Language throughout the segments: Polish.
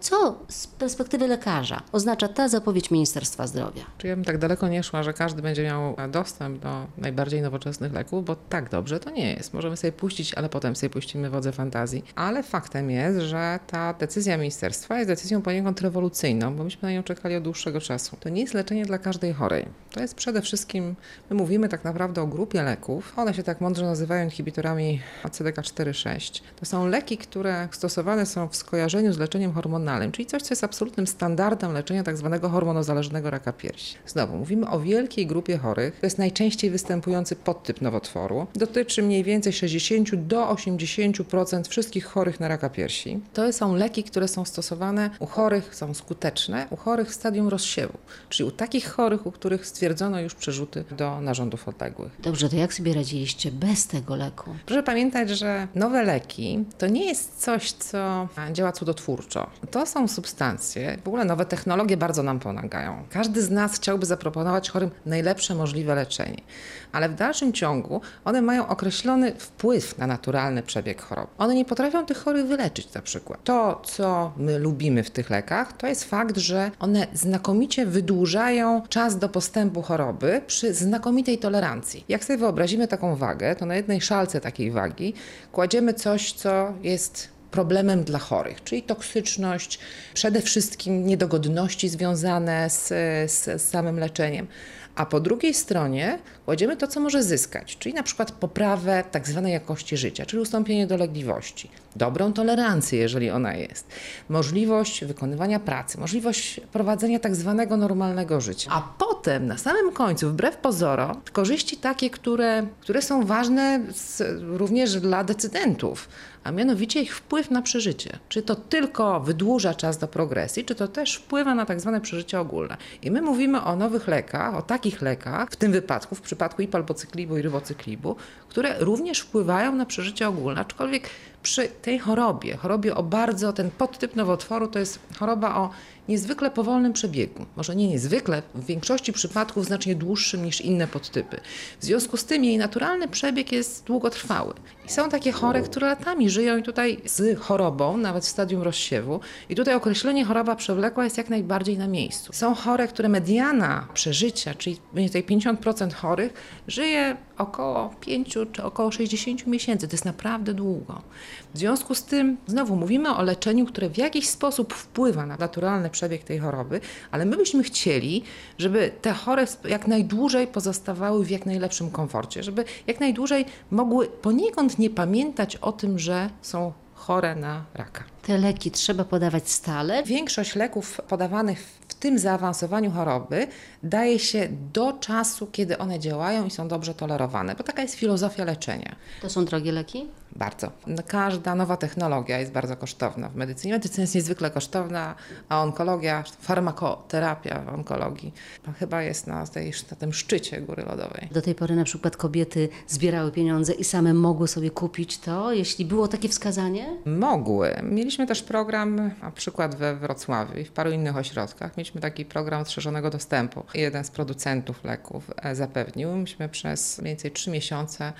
Co z perspektywy lekarza oznacza ta zapowiedź Ministerstwa Zdrowia? Czy ja bym tak daleko nie szła, że każdy będzie miał dostęp do najbardziej nowoczesnych leków, bo tak dobrze to nie jest. Możemy sobie puścić, ale potem sobie puścimy wodze fantazji. Ale faktem jest, że ta decyzja ministerstwa jest decyzją poniekąd rewolucyjną, bo myśmy na nią czekali od dłuższego czasu. To nie jest leczenie dla każdej chorej. To jest przede wszystkim, my mówimy tak naprawdę o grupie leków. One się tak mądrze nazywają inhibitorami ACDK4-6. To są leki, które stosowane są w skojarzeniu z leczeniem hormonalnym czyli coś, co jest absolutnym standardem leczenia tak zwanego hormonozależnego raka piersi. Znowu, mówimy o wielkiej grupie chorych. To jest najczęściej występujący podtyp nowotworu. Dotyczy mniej więcej 60 do 80% wszystkich chorych na raka piersi. To są leki, które są stosowane u chorych, są skuteczne, u chorych w stadium rozsiewu, czyli u takich chorych, u których stwierdzono już przerzuty do narządów odległych. Dobrze, to jak sobie radziliście bez tego leku? Proszę pamiętać, że nowe leki to nie jest coś, co działa cudotwórczo. To są substancje, w ogóle nowe technologie bardzo nam pomagają. Każdy z nas chciałby zaproponować chorym najlepsze możliwe leczenie, ale w dalszym ciągu one mają określony wpływ na naturalny przebieg choroby. One nie potrafią tych chorych wyleczyć na przykład. To, co my lubimy w tych lekach, to jest fakt, że one znakomicie wydłużają czas do postępu choroby przy znakomitej tolerancji. Jak sobie wyobrazimy taką wagę, to na jednej szalce takiej wagi kładziemy coś, co jest problemem dla chorych, czyli toksyczność, przede wszystkim niedogodności związane z, z, samym leczeniem. A po drugiej stronie kładziemy to, co może zyskać, czyli na przykład poprawę tak zwanej jakości życia, czyli ustąpienie dolegliwości, dobrą tolerancję, jeżeli ona jest, możliwość wykonywania pracy, możliwość prowadzenia tak zwanego normalnego życia. A potem na samym końcu, wbrew pozorom, korzyści takie, które, które są ważne z, również dla decydentów, a mianowicie ich wpływ na przeżycie. Czy to tylko wydłuża czas do progresji, czy to też wpływa na tak zwane przeżycie ogólne. I my mówimy o nowych lekach, o takich lekach, w tym wypadku, w przypadku i palbocyklibu i rybocyklibu, które również wpływają na przeżycie ogólne, aczkolwiek przy tej chorobie, chorobie o bardzo, ten podtyp nowotworu to jest choroba o niezwykle powolnym przebiegu. Może nie niezwykle, w większości przypadków znacznie dłuższym niż inne podtypy. W związku z tym jej naturalny przebieg jest długotrwały. I są takie chore, które latami żyją i tutaj z chorobą, nawet w stadium rozsiewu. I tutaj określenie choroba przewlekła jest jak najbardziej na miejscu. Są chore, które mediana przeżycia, czyli mniej więcej 50% chorych, żyje około 5 czy około 60 miesięcy. To jest naprawdę długo. W związku z tym, znowu mówimy o leczeniu, które w jakiś sposób wpływa na naturalny przebieg tej choroby, ale my byśmy chcieli, żeby te chore jak najdłużej pozostawały w jak najlepszym komforcie, żeby jak najdłużej mogły poniekąd nie pamiętać o tym, że są chore na raka. Te leki trzeba podawać stale. Większość leków podawanych w tym zaawansowaniu choroby daje się do czasu, kiedy one działają i są dobrze tolerowane, bo taka jest filozofia leczenia. To są drogie leki? Bardzo. Każda nowa technologia jest bardzo kosztowna w medycynie. Medycyna jest niezwykle kosztowna, a onkologia, farmakoterapia w onkologii chyba jest na, tej, na tym szczycie góry lodowej. Do tej pory na przykład kobiety zbierały pieniądze i same mogły sobie kupić to, jeśli było takie wskazanie? Mogły. Mieliśmy też program, na przykład we Wrocławiu i w paru innych ośrodkach. Mieliśmy taki program rozszerzonego dostępu. Jeden z producentów leków e, zapewnił. Myśmy przez mniej więcej trzy miesiące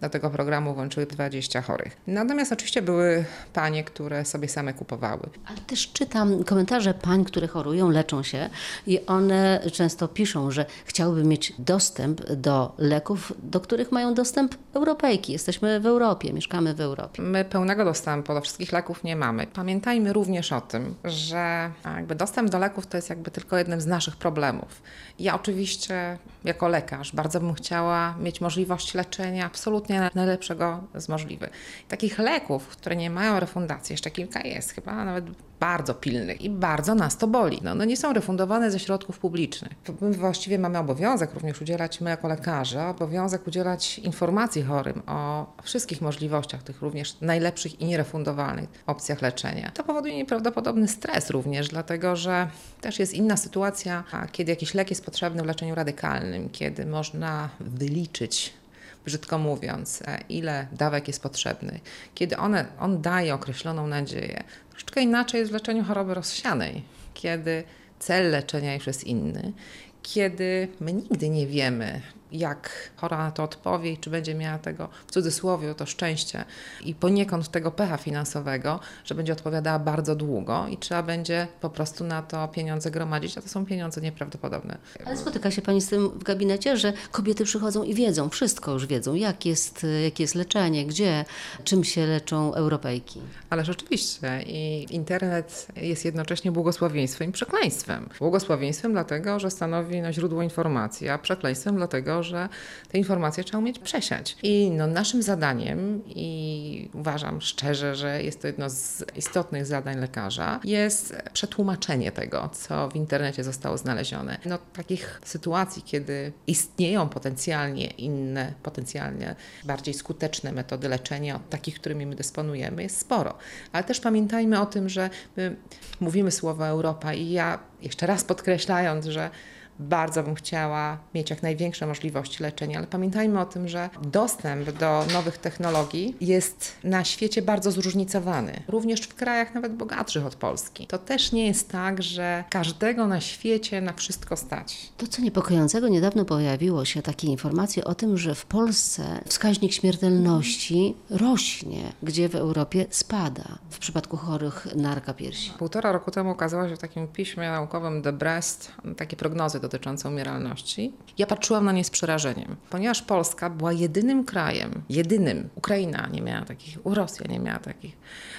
do tego programu włączyły 20 chorych. Natomiast oczywiście były panie, które sobie same kupowały. Ale też czytam komentarze pań, które chorują, leczą się i one często piszą, że chciałyby mieć dostęp do leków, do których mają dostęp Europejki. Jesteśmy w Europie, mieszkamy w Europie. My pełnego dostępu do wszystkich leków nie mamy. Pamiętajmy również o tym, że jakby dostęp do leków to jest jakby tylko jednym z naszych problemów. Ja oczywiście jako lekarz bardzo bym chciała mieć możliwość leczenia absolutnie najlepszego z możliwych. Takich leków, które nie mają refundacji, jeszcze kilka jest, chyba nawet bardzo pilnych i bardzo nas to boli. No, no nie są refundowane ze środków publicznych. My właściwie mamy obowiązek również udzielać, my jako lekarze, obowiązek udzielać informacji chorym o wszystkich możliwościach, tych również najlepszych i nierefundowalnych opcjach leczenia. To powoduje nieprawdopodobny stres również, dlatego że też jest inna sytuacja, kiedy jakiś lek jest potrzebny w leczeniu radykalnym, kiedy można wyliczyć brzydko mówiąc, e, ile dawek jest potrzebny, kiedy one, on daje określoną nadzieję. Troszeczkę inaczej jest w leczeniu choroby rozsianej, kiedy cel leczenia już jest inny, kiedy my nigdy nie wiemy, jak chora na to odpowie i czy będzie miała tego, w cudzysłowie, to szczęście i poniekąd tego pecha finansowego, że będzie odpowiadała bardzo długo i trzeba będzie po prostu na to pieniądze gromadzić, a to są pieniądze nieprawdopodobne. Ale spotyka się Pani z tym w gabinecie, że kobiety przychodzą i wiedzą, wszystko już wiedzą, jak jest, jakie jest leczenie, gdzie, czym się leczą Europejki. Ale rzeczywiście i internet jest jednocześnie błogosławieństwem i przekleństwem. Błogosławieństwem dlatego, że stanowi no, źródło informacji, a przekleństwem dlatego, że te informacje trzeba umieć przesiać. I no, naszym zadaniem, i uważam szczerze, że jest to jedno z istotnych zadań lekarza, jest przetłumaczenie tego, co w internecie zostało znalezione. No, takich sytuacji, kiedy istnieją potencjalnie inne, potencjalnie bardziej skuteczne metody leczenia od takich, którymi my dysponujemy, jest sporo. Ale też pamiętajmy o tym, że my mówimy słowo Europa i ja jeszcze raz podkreślając, że bardzo bym chciała mieć jak największe możliwości leczenia, ale pamiętajmy o tym, że dostęp do nowych technologii jest na świecie bardzo zróżnicowany, również w krajach nawet bogatszych od Polski. To też nie jest tak, że każdego na świecie na wszystko stać. To, co niepokojącego, niedawno pojawiło się takie informacje o tym, że w Polsce wskaźnik śmiertelności rośnie, gdzie w Europie spada w przypadku chorych na raka piersi. Półtora roku temu ukazało się w takim piśmie naukowym The Breast takie prognozy dotyczące umieralności. Ja patrzyłam na nie z przerażeniem, ponieważ Polska była jedynym krajem, jedynym, Ukraina nie miała takich, Rosja nie miała takich,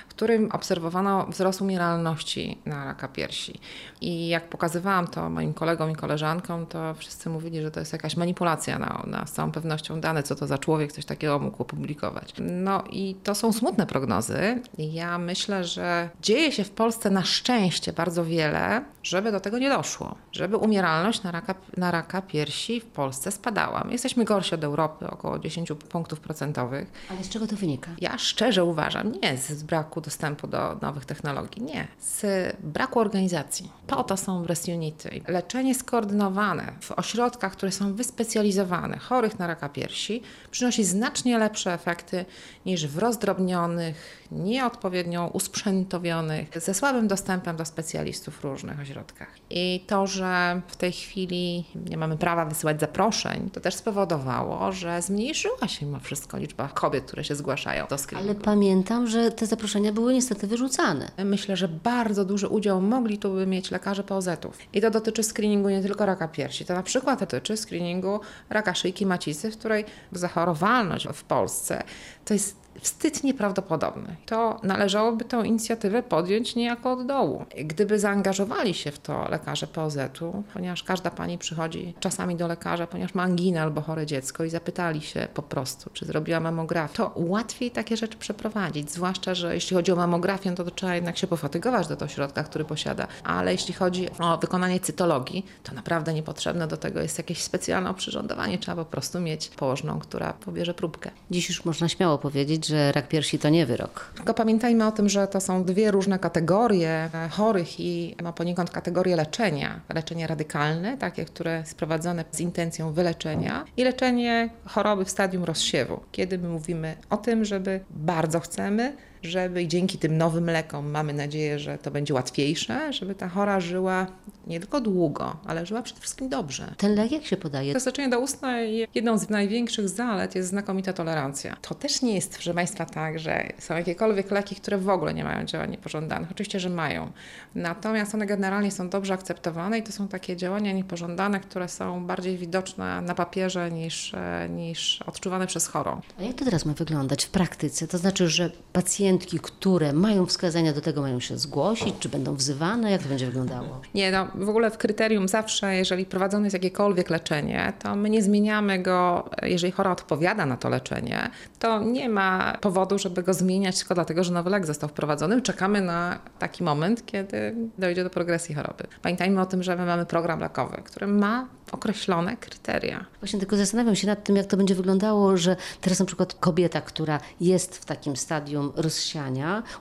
w którym obserwowano wzrost umieralności na raka piersi. I jak pokazywałam to moim kolegom i koleżankom, to wszyscy mówili, że to jest jakaś manipulacja na, na z całą pewnością dane, co to za człowiek coś takiego mógł opublikować. No i to są smutne prognozy. Ja myślę, że dzieje się w Polsce na szczęście bardzo wiele, żeby do tego nie doszło, żeby umieralność na raka, na raka piersi w Polsce spadała. My jesteśmy gorsi od Europy, około 10 punktów procentowych. Ale z czego to wynika? Ja szczerze uważam, nie z braku dostępu do nowych technologii, nie, z braku organizacji. Po to są breast unity. Leczenie skoordynowane w ośrodkach, które są wyspecjalizowane, chorych na raka piersi, przynosi znacznie lepsze efekty niż w rozdrobnionych, nieodpowiednio usprzętowionych, ze słabym dostępem do specjalistów w różnych ośrodkach. I to, że w tej chwili nie mamy prawa wysyłać zaproszeń, to też spowodowało, że zmniejszyła się mimo wszystko liczba kobiet, które się zgłaszają do screeningu. Ale pamiętam, że te zaproszenia były niestety wyrzucane. Myślę, że bardzo duży udział mogli tu by mieć lekarze POZ-ów. I to dotyczy screeningu nie tylko raka piersi, to na przykład dotyczy screeningu raka szyjki macicy, w której zachorowalność w Polsce to jest wstyd nieprawdopodobny. To należałoby tę inicjatywę podjąć niejako od dołu. Gdyby zaangażowali się w to lekarze POZ-u, ponieważ każda pani przychodzi czasami do lekarza, ponieważ ma anginę albo chore dziecko i zapytali się po prostu, czy zrobiła mamografię, to łatwiej takie rzeczy przeprowadzić. Zwłaszcza, że jeśli chodzi o mamografię, to, to trzeba jednak się pofatygować do tego środka, który posiada. Ale jeśli chodzi o wykonanie cytologii, to naprawdę niepotrzebne do tego jest jakieś specjalne oprzyrządowanie. Trzeba po prostu mieć położną, która pobierze próbkę. Dziś już można śmiało powiedzieć, że rak piersi to nie wyrok. Tylko pamiętajmy o tym, że to są dwie różne kategorie chorych i no, poniekąd kategorie leczenia. Leczenie radykalne, takie, które jest prowadzone z intencją wyleczenia i leczenie choroby w stadium rozsiewu, kiedy my mówimy o tym, żeby bardzo chcemy, żeby i dzięki tym nowym lekom mamy nadzieję, że to będzie łatwiejsze, żeby ta chora żyła nie tylko długo, ale żyła przede wszystkim dobrze. Ten lek jak się podaje? Przeznaczenie doustne jedną z największych zalet jest znakomita tolerancja. To też nie jest, proszę Państwa, tak, że są jakiekolwiek leki, które w ogóle nie mają działań niepożądanych. Oczywiście, że mają. Natomiast one generalnie są dobrze akceptowane i to są takie działania niepożądane, które są bardziej widoczne na papierze niż, niż odczuwane przez chorą. A jak to teraz ma wyglądać w praktyce? To znaczy, że pacjentki, które mają wskazania do tego, mają się zgłosić, czy będą wzywane? Jak to będzie wyglądało? Nie, no w ogóle w kryterium zawsze, jeżeli prowadzone jest jakiekolwiek leczenie, to my nie zmieniamy go, jeżeli chora odpowiada na to leczenie, to nie ma powodu, żeby go zmieniać tylko dlatego, że nowy lek został wprowadzony. Czekamy na taki moment, kiedy dojdzie do progresji choroby. Pamiętajmy o tym, że my mamy program lekowy, który ma określone kryteria. Właśnie tylko zastanawiam się nad tym, jak to będzie wyglądało, że teraz na przykład kobieta, która jest w takim stadium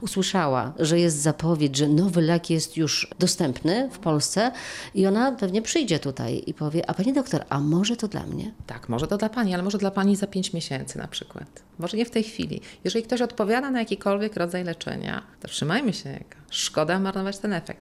usłyszała, że jest zapowiedź, że nowy lek jest już dostępny w Polsce i ona pewnie przyjdzie tutaj i powie, a pani doktor, a może to dla mnie? Tak, może to dla pani, ale może dla pani za 5 miesięcy na przykład. Może nie w tej chwili. Jeżeli ktoś odpowiada na jakikolwiek rodzaj leczenia, to trzymajmy się jego. Szkoda marnować ten efekt.